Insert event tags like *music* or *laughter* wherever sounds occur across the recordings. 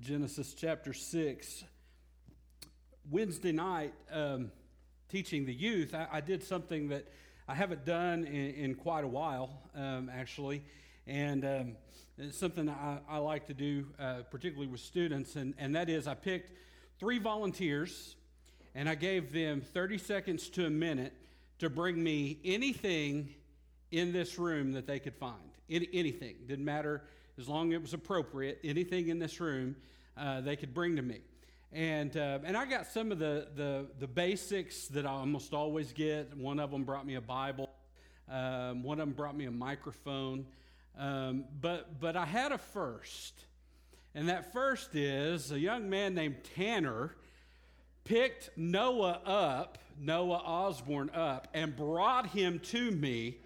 Genesis chapter 6. Wednesday night, um, teaching the youth, I, I, did something that I haven't done in, in quite a while, um, actually. And um, it's something I, I, like to do, uh, particularly with students, and, and that is I picked three volunteers and I gave them 30 seconds to a minute to bring me anything in this room that they could find. Any, anything. Didn't matter as long as it was appropriate. Anything in this room uh, they could bring to me. And, uh, and I got some of the, the, the, basics that I almost always get. One of them brought me a Bible, um, one of them brought me a microphone. Um, but, but I had a first. And that first is a young man named Tanner picked Noah up, Noah Osborne up, and brought him to me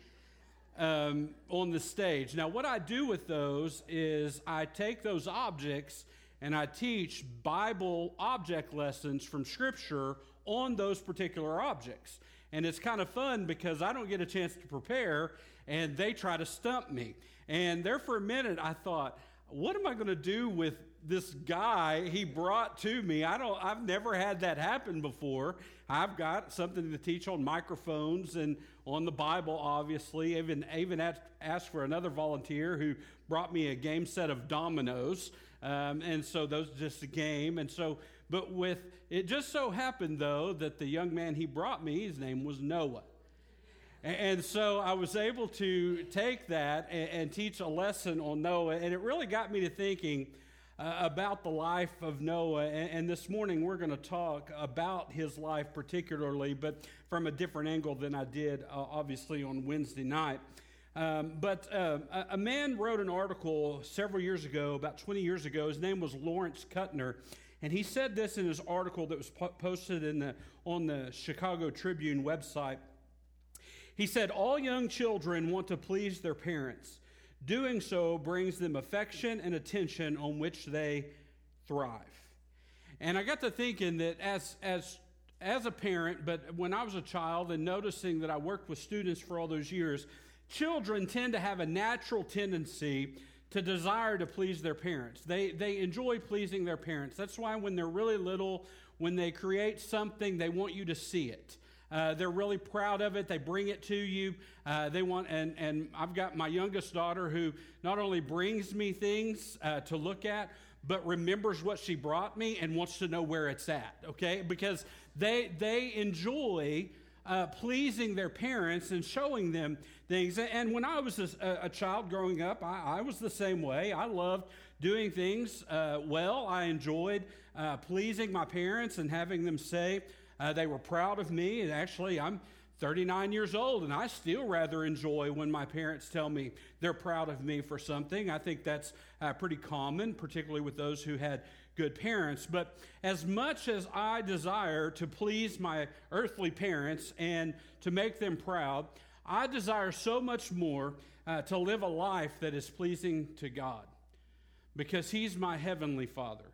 um, on the stage. Now, what I do with those is I take those objects and I teach Bible object lessons from Scripture on those particular objects. And it's kind of fun because I don't get a chance to prepare and they try to stump me. And there for a minute, I thought, what am I going to do with this guy he brought to me? I don't, I've never had that happen before. I've got something to teach on microphones and on the Bible, obviously. Even, even asked for another volunteer who brought me a game set of dominoes. Um, and so those just a game. And so, but with, it just so happened though that the young man he brought me, his name was Noah. And so I was able to take that and, and teach a lesson on Noah, and it really got me to thinking uh, about the life of Noah. And, and this morning we're going to talk about his life particularly, but from a different angle than I did, uh, obviously, on Wednesday night. Um, but uh, a, man wrote an article several years ago, about 20 years ago. His name was Lawrence Kutner. And he said this in his article that was po- posted in the, on the Chicago Tribune website. He said, All young children want to please their parents. Doing so brings them affection and attention on which they thrive. And I got to thinking that as, as, as a parent, but when I was a child and noticing that I worked with students for all those years, children tend to have a natural tendency to desire to please their parents. They, they enjoy pleasing their parents. That's why when they're really little, when they create something, they want you to see it. Uh, they're really proud of it. They bring it to you. Uh, they want, and, and I've got my youngest daughter who not only brings me things uh, to look at, but remembers what she brought me and wants to know where it's at. Okay, because they they enjoy. Uh, pleasing their parents and showing them things. And when I was a, a child growing up, I, I, was the same way. I loved doing things uh, well. I enjoyed uh, pleasing my parents and having them say, uh, they were proud of me, and actually, I'm 39 years old, and I still rather enjoy when my parents tell me they're proud of me for something. I think that's uh, pretty common, particularly with those who had good parents. But as much as I desire to please my earthly parents and to make them proud, I desire so much more uh, to live a life that is pleasing to God because He's my heavenly Father.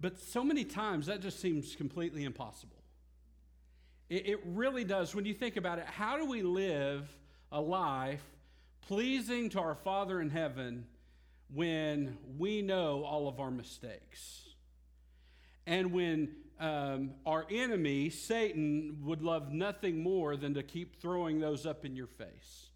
But so many times that just seems completely impossible. It, it really does. When you think about it, how do we live a life pleasing to our Father in heaven when we know all of our mistakes? And when um, our enemy, Satan, would love nothing more than to keep throwing those up in your face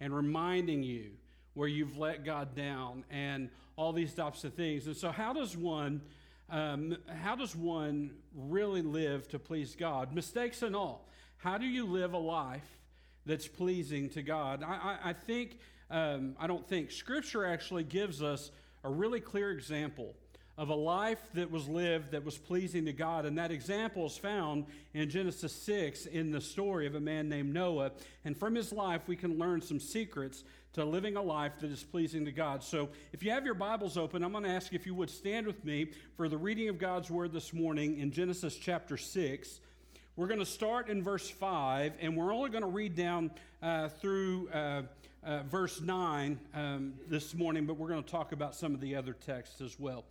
and reminding you where you've let God down and all these types of things. And so, how does one um, how does one really live to please God? Mistakes and all. How do you live a life that's pleasing to God? I, I, I think, um, I don't think, Scripture actually gives us a really clear example of a life that was lived that was pleasing to God. And that example is found in Genesis 6 in the story of a man named Noah. And from his life, we can learn some secrets to living a life that is pleasing to God. So if you have your Bibles open, I'm going to ask if you would stand with me for the reading of God's word this morning in Genesis chapter 6. We're going to start in verse 5, and we're only going to read down uh, through. Uh, uh, verse 9 um, this morning, but we're going to talk about some of the other texts as well.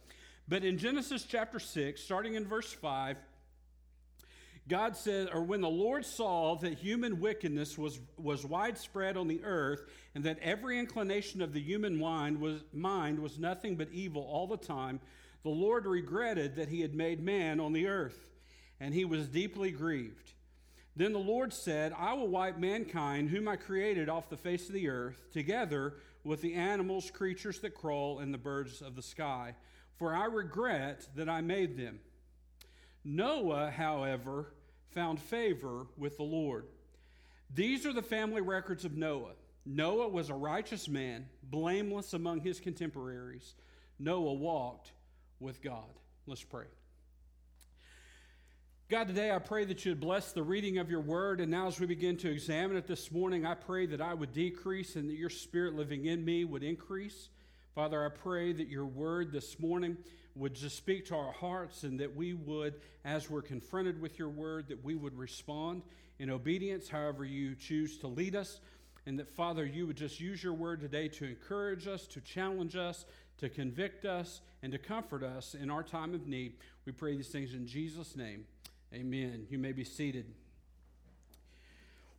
But in Genesis chapter 6, starting in verse 5, God said, or when the Lord saw that human wickedness was, was widespread on the earth, and that every inclination of the human mind was, mind was nothing but evil all the time, the Lord regretted that he had made man on the earth, and he was deeply grieved. Then the Lord said, I will wipe mankind, whom I created off the face of the earth, together with the animals, creatures that crawl, and the birds of the sky, for I regret that I made them. Noah, however, found favor with the Lord. These are the family records of Noah. Noah was a righteous man, blameless among his contemporaries. Noah walked with God. Let's pray. God, today I pray that you would bless the reading of your word. And now, as we begin to examine it this morning, I pray that I would decrease and that your spirit living in me would increase. Father, I pray that your word this morning would just speak to our hearts and that we would, as we're confronted with your word, that we would respond in obedience, however you choose to lead us. And that, Father, you would just use your word today to encourage us, to challenge us, to convict us, and to comfort us in our time of need. We pray these things in Jesus' name. Amen. You may be seated.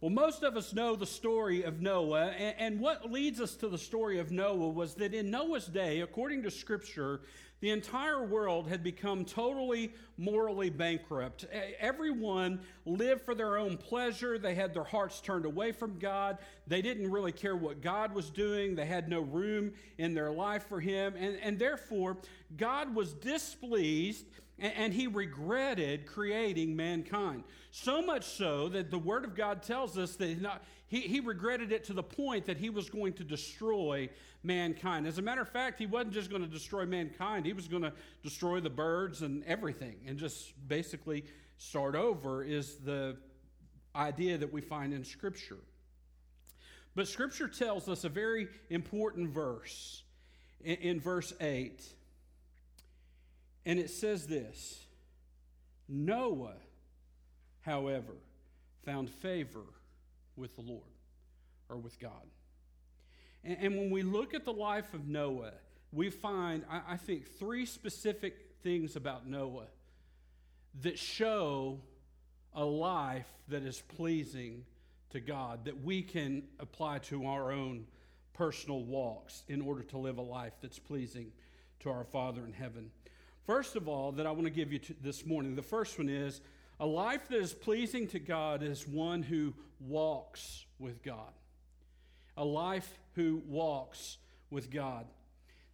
Well, most of us know the story of Noah, and, what leads us to the story of Noah was that in Noah's day, according to Scripture, the entire world had become totally morally bankrupt. Everyone lived for their own pleasure. They had their hearts turned away from God. They didn't really care what God was doing. They had no room in their life for Him. And, and therefore, God was displeased and he regretted creating mankind. So much so that the Word of God tells us that he, he regretted it to the point that he was going to destroy mankind. As a matter of fact, he wasn't just going to destroy mankind, he was going to destroy the birds and everything and just basically start over, is the idea that we find in Scripture. But Scripture tells us a very important verse in, in verse 8 and it says this Noah, however, found favor with the Lord or with God. And, and when we look at the life of Noah, we find, I, I think, three specific things about Noah that show a life that is pleasing to God, that we can apply to our own personal walks in order to live a life that's pleasing to our Father in heaven. First of all, that I want to give you this morning, the first one is a life that is pleasing to God is one who walks with God. A life who walks with God.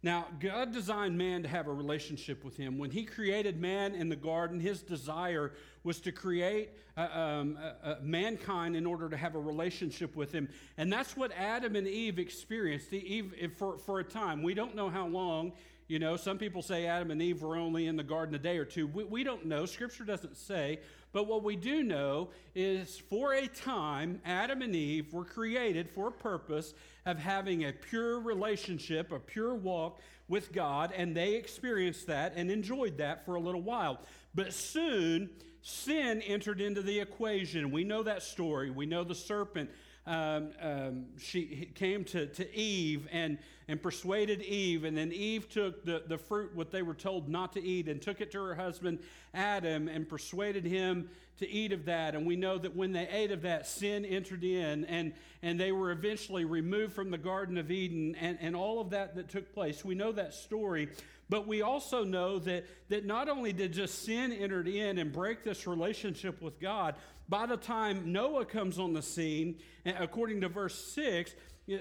Now, God designed man to have a relationship with Him. When He created man in the garden, His desire was to create uh, um, uh, uh, mankind in order to have a relationship with Him. And that's what Adam and Eve experienced Eve, for, for a time. We don't know how long. You know, some people say Adam and Eve were only in the garden a day or two. We, we don't know. Scripture doesn't say. But what we do know is for a time, Adam and Eve were created for a purpose of having a pure relationship, a pure walk with God, and they experienced that and enjoyed that for a little while. But soon, sin entered into the equation. We know that story. We know the serpent um, um, she came to, to Eve and, and persuaded Eve. And then Eve took the, the fruit, what they were told not to eat, and took it to her husband Adam and persuaded him to eat of that. And we know that when they ate of that, sin entered in, and, and they were eventually removed from the Garden of Eden, and, and all of that that took place. We know that story. But we also know that, that not only did just sin enter in and break this relationship with God, by the time Noah comes on the scene, according to verse 6,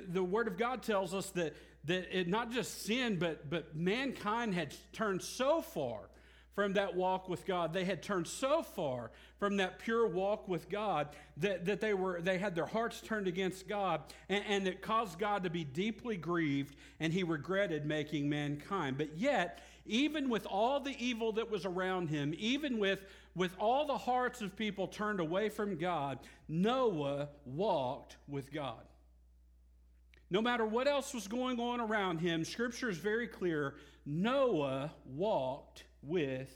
the Word of God tells us that, that it not just sin, but, but mankind had turned so far from that walk with God. They had turned so far from that pure walk with God that, that they, were, they had their hearts turned against God, and, and it caused God to be deeply grieved, and he regretted making mankind. But yet, even with all the evil that was around him, even with with all the hearts of people turned away from God, Noah walked with God. No matter what else was going on around him, Scripture is very clear Noah walked with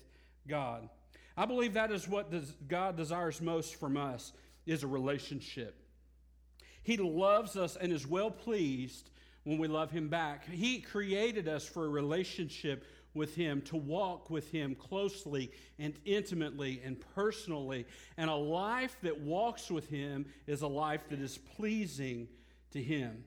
God. I believe that is what God desires most from us is a relationship. He loves us and is well pleased when we love him back. He created us for a relationship with Him, to walk with Him closely and intimately and personally. And a life that walks with Him is a life that is pleasing to Him.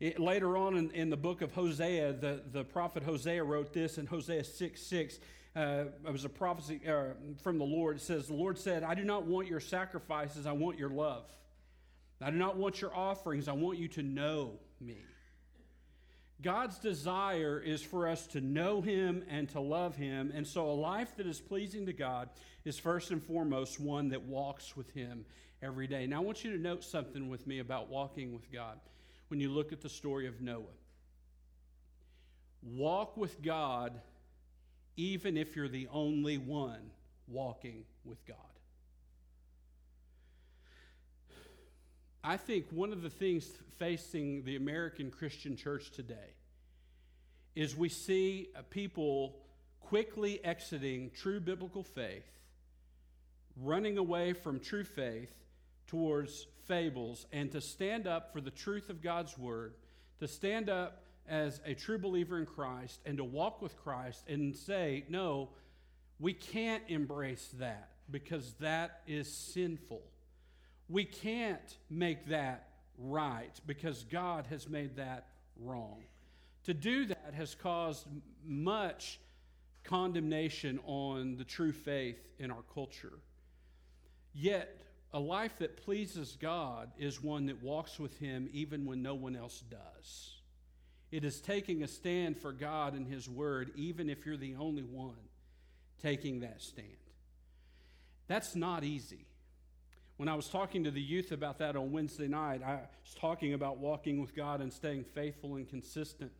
It, later on in, in, the book of Hosea, the, the prophet Hosea wrote this in Hosea 6 6. Uh, it was a prophecy uh, from the Lord. It says, The Lord said, I do not want your sacrifices, I want your love. I do not want your offerings, I want you to know me. God's desire is for us to know Him and to love Him. And so, a life that is pleasing to God is first and foremost one that walks with Him every day. Now, I want you to note something with me about walking with God when you look at the story of Noah. Walk with God even if you're the only one walking with God. I think one of the things facing the American Christian church today is we see uh, people quickly exiting true biblical faith, running away from true faith towards fables, and to stand up for the truth of God's word, to stand up as a true believer in Christ, and to walk with Christ and say, no, we can't embrace that because that is sinful. We can't make that right because God has made that wrong. To do that has caused much condemnation on the true faith in our culture. Yet, a life that pleases God is one that walks with Him even when no one else does. It is taking a stand for God and His Word, even if you're the only one taking that stand. That's not easy. When I was talking to the youth about that on Wednesday night, I was talking about walking with God and staying faithful and consistent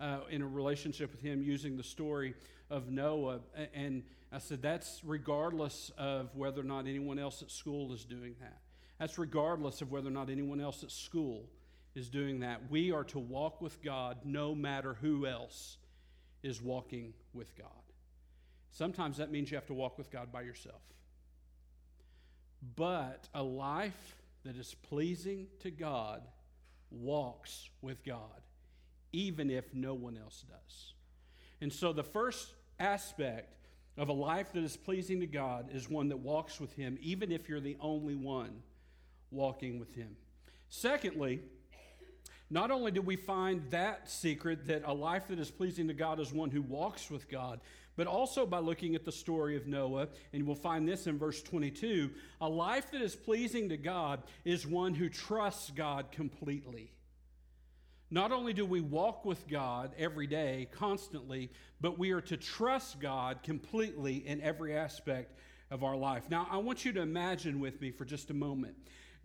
uh, in a relationship with Him using the story of Noah. And I said, that's regardless of whether or not anyone else at school is doing that. That's regardless of whether or not anyone else at school is doing that. We are to walk with God no matter who else is walking with God. Sometimes that means you have to walk with God by yourself. But a life that is pleasing to God walks with God, even if no one else does. And so the first aspect of a life that is pleasing to God is one that walks with Him, even if you're the only one walking with Him. Secondly, not only do we find that secret that a life that is pleasing to God is one who walks with God, but also by looking at the story of Noah, and we'll find this in verse 22 a life that is pleasing to God is one who trusts God completely. Not only do we walk with God every day, constantly, but we are to trust God completely in every aspect of our life. Now, I want you to imagine with me for just a moment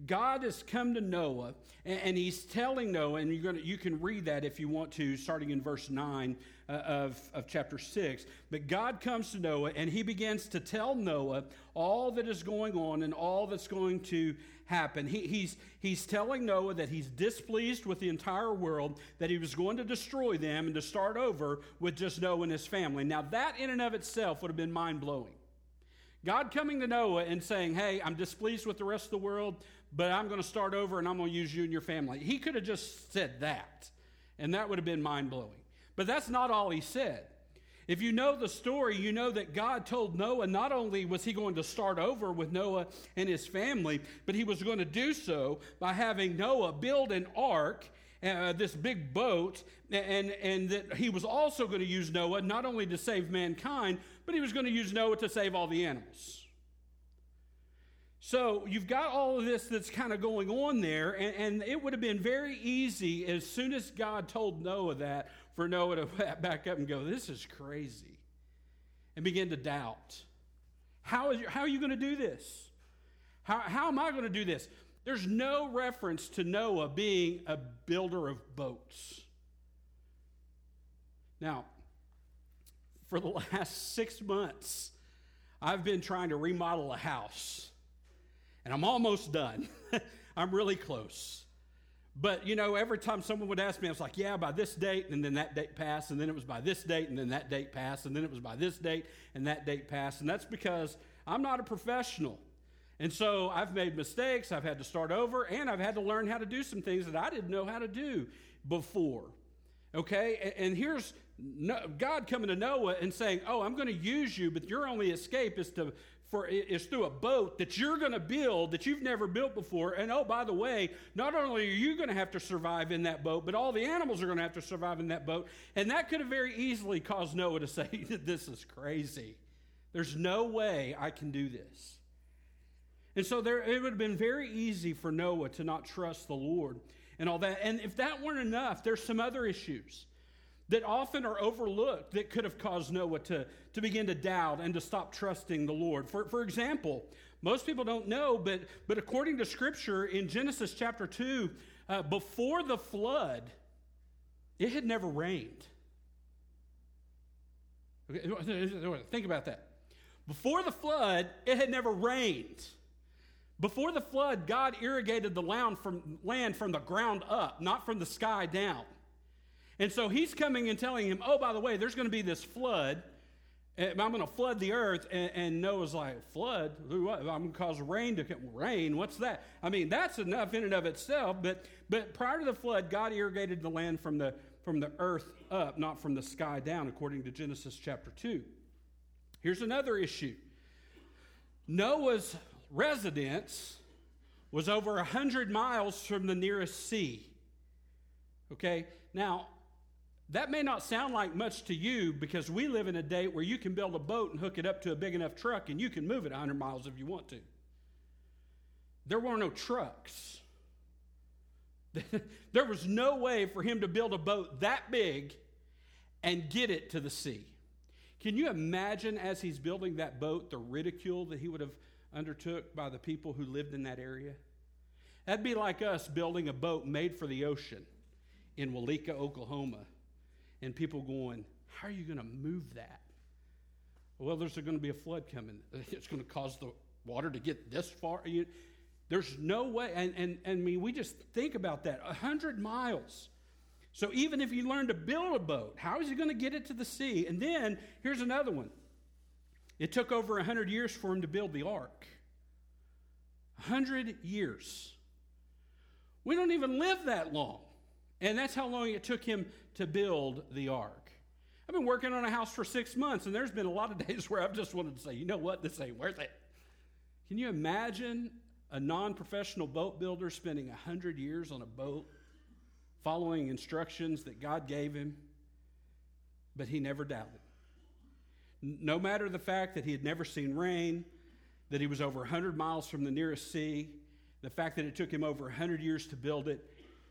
God has come to Noah and, he's telling Noah, and you're gonna, you can read that if you want to, starting in verse 9 uh, of, of chapter 6. But God comes to Noah and he begins to tell Noah all that is going on and all that's going to happen. He, he's, he's telling Noah that he's displeased with the entire world, that he was going to destroy them and to start over with just Noah and his family. Now, that in and of itself would have been mind blowing. God coming to Noah and saying, Hey, I'm displeased with the rest of the world but I'm going to start over and I'm going to use you and your family. He could have just said that, and that would have been mind blowing. But that's not all he said. If you know the story, you know that God told Noah not only was he going to start over with Noah and his family, but he was going to do so by having Noah build an ark, uh, this big boat, and, and that he was also going to use Noah not only to save mankind, but he was going to use Noah to save all the animals. So you've got all of this that's kind of going on there, and, and, it would have been very easy as soon as God told Noah that for Noah to *laughs* back up and go, This is crazy, and begin to doubt. How, is, how are you going to do this? How, how am I going to do this? There's no reference to Noah being a builder of boats. Now, for the *laughs* last six months, I've been trying to remodel a house and I'm almost done. *laughs* I'm really close. But, you know, every time someone would ask me, I was like, yeah, by this date, and then that date passed, and then it was by this date, and then that date passed, and then it was by this date, and that date passed. And that's because I'm not a professional. And so I've made mistakes, I've had to start over, and I've had to learn how to do some things that I didn't know how to do before. Okay? And here's God coming to Noah and saying, Oh, I'm going to use you, but your only escape is to for is through a boat that you're going to build that you've never built before. And oh, by the way, not only are you going to have to survive in that boat, but all the animals are going to have to survive in that boat. And that could have very easily caused Noah to *laughs* say, "This is crazy. There's no way I can do this." And so there, it would have been very easy for Noah to not trust the Lord and all that. And if that weren't enough, there's some other issues that often are overlooked that could have caused Noah to, to begin to doubt and to stop trusting the Lord. For, for example, most people don't know, but, but according to Scripture in Genesis chapter 2, uh, before the flood, it had never rained. Think about that. Before the flood, it had never rained. Before the flood, God irrigated the land from, land from the ground up, not from the sky down. And so he's coming and telling him, oh, by the way, there's going to be this flood. Eh, I'm going to flood the earth. And, and Noah's like, flood? I'm going to cause rain to come. Rain? What's that? I mean, that's enough in and of itself. But, but prior to the flood, God irrigated the land from the, from the earth up, not from the sky down, according to Genesis chapter 2. Here's another issue Noah's residence was over 100 miles from the nearest sea. Okay? Now, that may not sound like much to you because we live in a day where you can build a boat and hook it up to a big enough truck and you can move it 100 miles if you want to. There were no trucks. *laughs* there was no way for him to build a boat that big and get it to the sea. Can you imagine as he's building that boat the ridicule that he would have undertook by the people who lived in that area? That'd be like us building a boat made for the ocean in Weleetka, Oklahoma and people going, How are you going to move that? Well, there's going to be a flood coming. *laughs* It's going to cause the water to get this far. You, there's no way. And, and, and I mean, we just think about that 100 miles. So even if you learn to build a boat, how is he going to get it to the sea? And then here's another one it took over 100 years for him to build the ark. 100 years. We don't even live that long. And that's how long it took him to build the ark. I've been working on a house for six months, and there's been a lot of *laughs* days where I've just wanted to say, you know what, this ain't worth it. Can you imagine a non professional boat builder spending 100 years on a boat, following instructions that God gave him? But he never doubted. No matter the fact that he had never seen rain, that he was over 100 miles from the nearest sea, the fact that it took him over 100 years to build it,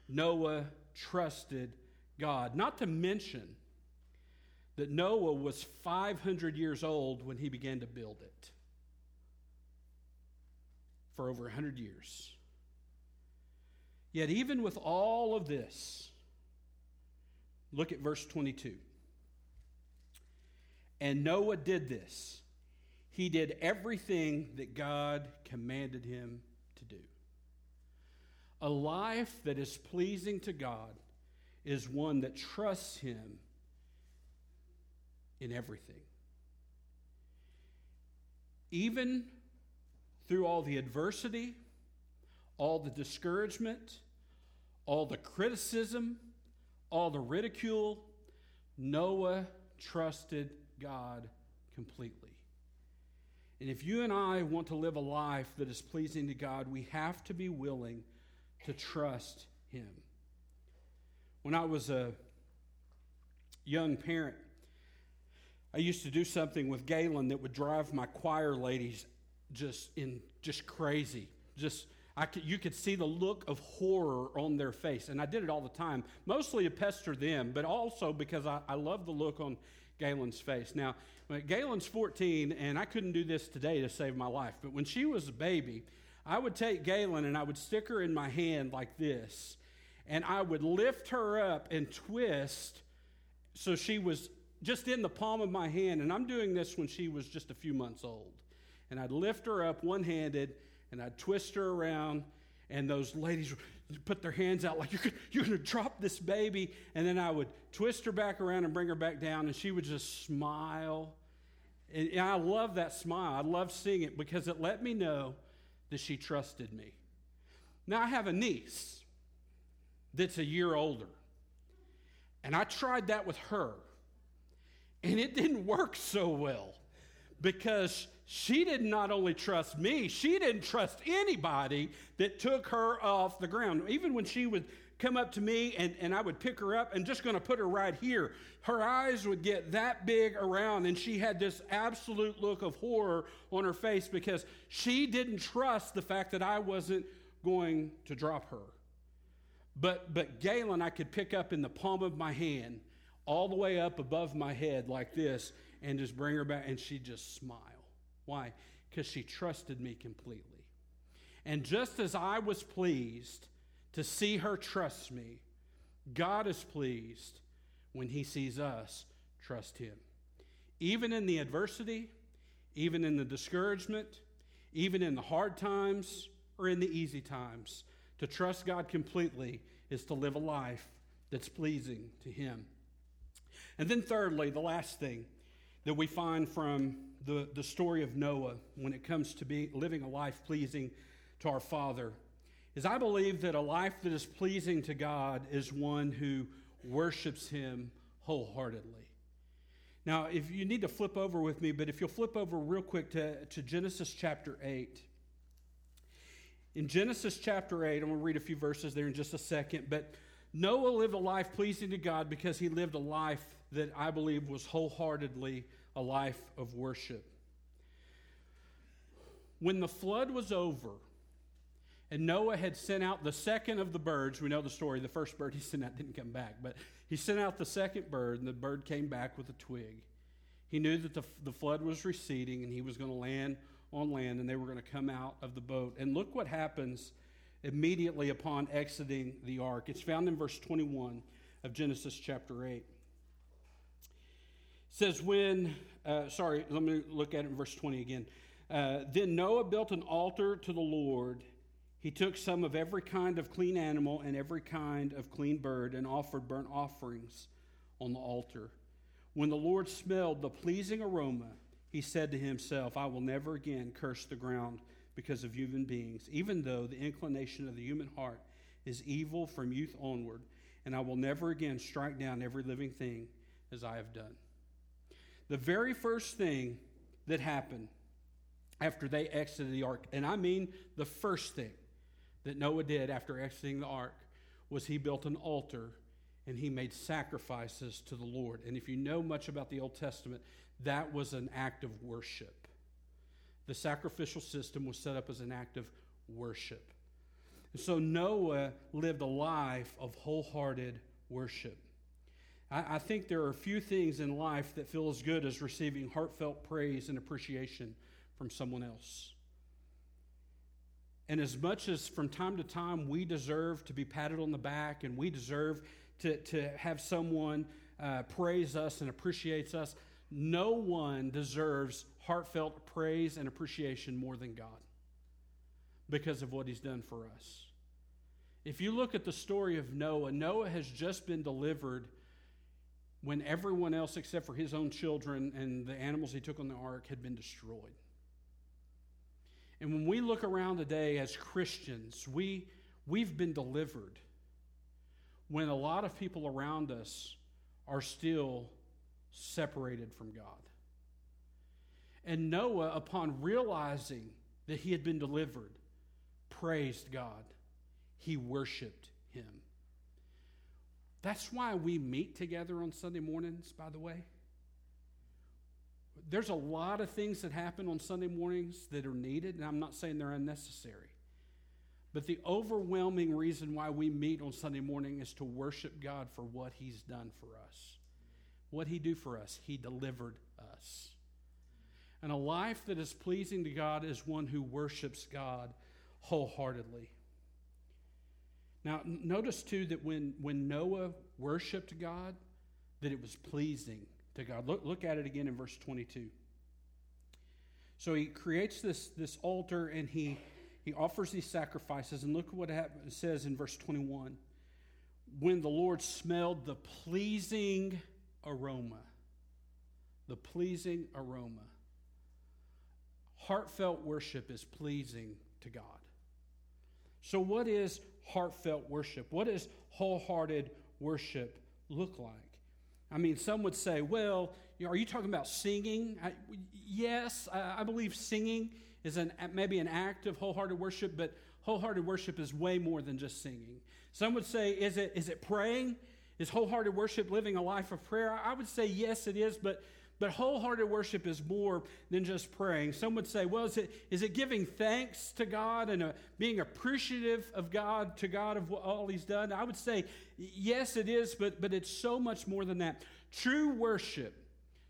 Noah trusted God. Not to mention that Noah was 500 years old when he began to build it for over 100 years. Yet, even with all of this, look at verse 22. And Noah did this. He did everything that God commanded him. A life that is pleasing to God is one that trusts Him in everything. Even through all the adversity, all the discouragement, all the criticism, all the ridicule, Noah trusted God completely. And if you and I want to live a life that is pleasing to God, we have to be willing to trust Him. When I was a young parent, I used to do something with Galen that would drive my choir ladies just in just crazy. Just I could, you could see the look of horror on their face, and I did it all the time, mostly to pester them, but also because I, I love the look on Galen's face. Now, Galen's 14, and I couldn't do this today to save my life, but when she was a baby, I would take Galen and I would stick her in my hand like this, and I would lift her up and twist so she was just in the palm of my hand. And I'm doing this when she was just a few months old. And I'd lift her up one handed and I'd twist her around, and those ladies would put their hands out like, You're, you're going to drop this baby. And then I would twist her back around and bring her back down, and she would just smile. And I love that smile. I love seeing it because it let me know that she trusted me. Now, I have a niece that's a year older. And I tried that with her. And it didn't work so well because she did not only trust me, she didn't trust anybody that took her off the ground. Even when she would come up to me and, and I would pick her up and just going to put her right here, her eyes would get that big around, and she had this absolute look of horror on her face because she didn't trust the fact that I wasn't going to drop her. But, but Galen, I could pick up in the palm of my hand, all the way up above my head like this, and just bring her back, and she'd just smile. Why? Because she trusted me completely. And just as I was pleased to see her trust me, God is pleased when he sees us trust him. Even in the adversity, even in the discouragement, even in the hard times or in the easy times, to trust God completely is to live a life that's pleasing to him. And then, thirdly, the last thing that we find from the, the story of Noah when it comes to be living a life pleasing to our Father is I believe that a life that is pleasing to God is one who worships Him wholeheartedly. Now, if you need to flip over with me, but if you'll flip over real quick to, to Genesis chapter 8. In Genesis chapter 8, I'm going to read a few verses there in just a second, but Noah lived a life pleasing to God because he lived a life that I believe was wholeheartedly a life of worship. When the flood was over, and Noah had sent out the second of the birds. We know the story. The first bird he sent out didn't come back, but he sent out the second bird, and the bird came back with a twig. He knew that the, the flood was receding, and he was going to land on land, and they were going to come out of the boat. And look what happens immediately upon exiting the ark. It's found in verse 21 of Genesis chapter 8 says when uh, sorry let me look at it in verse 20 again. Uh, then noah built an altar to the lord. He took some of every kind of clean animal and every kind of clean bird and offered burnt offerings on the altar. When the lord smelled the pleasing aroma he said to himself i will never again curse the ground because of human beings even though the inclination of the human heart is evil from youth onward and i will never again strike down every living thing as i have done the very first thing that happened after they exited the ark, and I mean the first thing that Noah did after exiting the ark, was he built an altar and he made sacrifices to the Lord. And if you know much about the Old Testament, that was an act of worship. The sacrificial system was set up as an act of worship. And so Noah lived a life of wholehearted worship. I, I think there are a few things in life that feel as good as receiving heartfelt praise and appreciation from someone else. And as much as from time to time we deserve to be patted on the back and we deserve to, to have someone uh, praise us and appreciates us, no one deserves heartfelt praise and appreciation more than God because of what he's done for us. If you look at the story of Noah, Noah has just been delivered when everyone else except for his own children and the animals he took on the ark had been destroyed. And when we look around today as Christians, we, we've been delivered when a lot of people around us are still separated from God. And Noah, upon realizing that he had been delivered, praised God. He worshiped him. That's why we meet together on Sunday mornings, by the way. There's a lot of things that happen on Sunday mornings that are needed, and I'm not saying they're unnecessary. But the overwhelming reason why we meet on Sunday morning is to worship God for what He's done for us. What He do for us? He delivered us. And a life that is pleasing to God is one who worships God wholeheartedly. Now, notice too that when, when Noah worshiped God, that it was pleasing to God. Look, look at it again in verse 22. So he creates this, this altar and he, he offers these sacrifices. And look what it says in verse 21 when the Lord smelled the pleasing aroma. The pleasing aroma. Heartfelt worship is pleasing to God. So, what is heartfelt worship? What does wholehearted worship look like? I mean, some would say, well, you know, are you talking about singing? I, yes, I, I believe singing is an, maybe an act of wholehearted worship, but wholehearted worship is way more than just singing. Some would say, is it, is it praying? Is wholehearted worship living a life of prayer? I would say, yes, it is, but but wholehearted worship is more than just praying. Some would say, well, is it, is it giving thanks to God and a, uh, being appreciative of God, to God of what, all He's done? I would say, yes, it is, but, but it's so much more than that. True worship,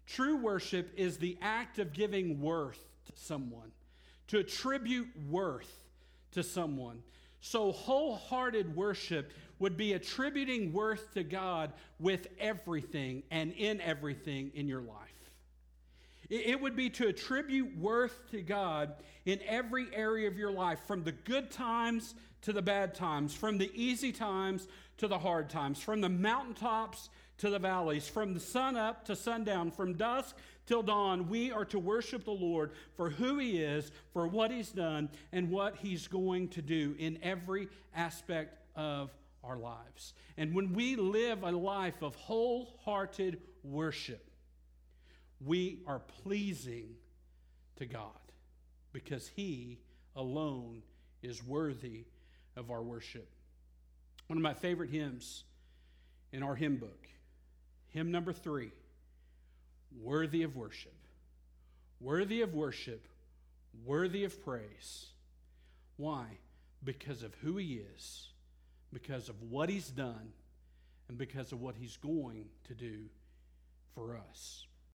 true worship is the act of giving worth to someone, to attribute worth to someone. So, wholehearted worship would be attributing worth to God with everything and in everything in your life. It would be to attribute worth to God in every area of your life, from the good times to the bad times, from the easy times to the hard times, from the mountaintops to the valleys, from the sun up to sundown, from dusk till dawn. We are to worship the Lord for who He is, for what He's done, and what He's going to do in every aspect of our lives. And when we live a life of wholehearted worship, we are pleasing to God because He alone is worthy of our worship. One of my favorite hymns in our hymn book, hymn number three, Worthy of Worship. Worthy of worship, worthy of praise. Why? Because of who He is, because of what He's done, and because of what He's going to do for us.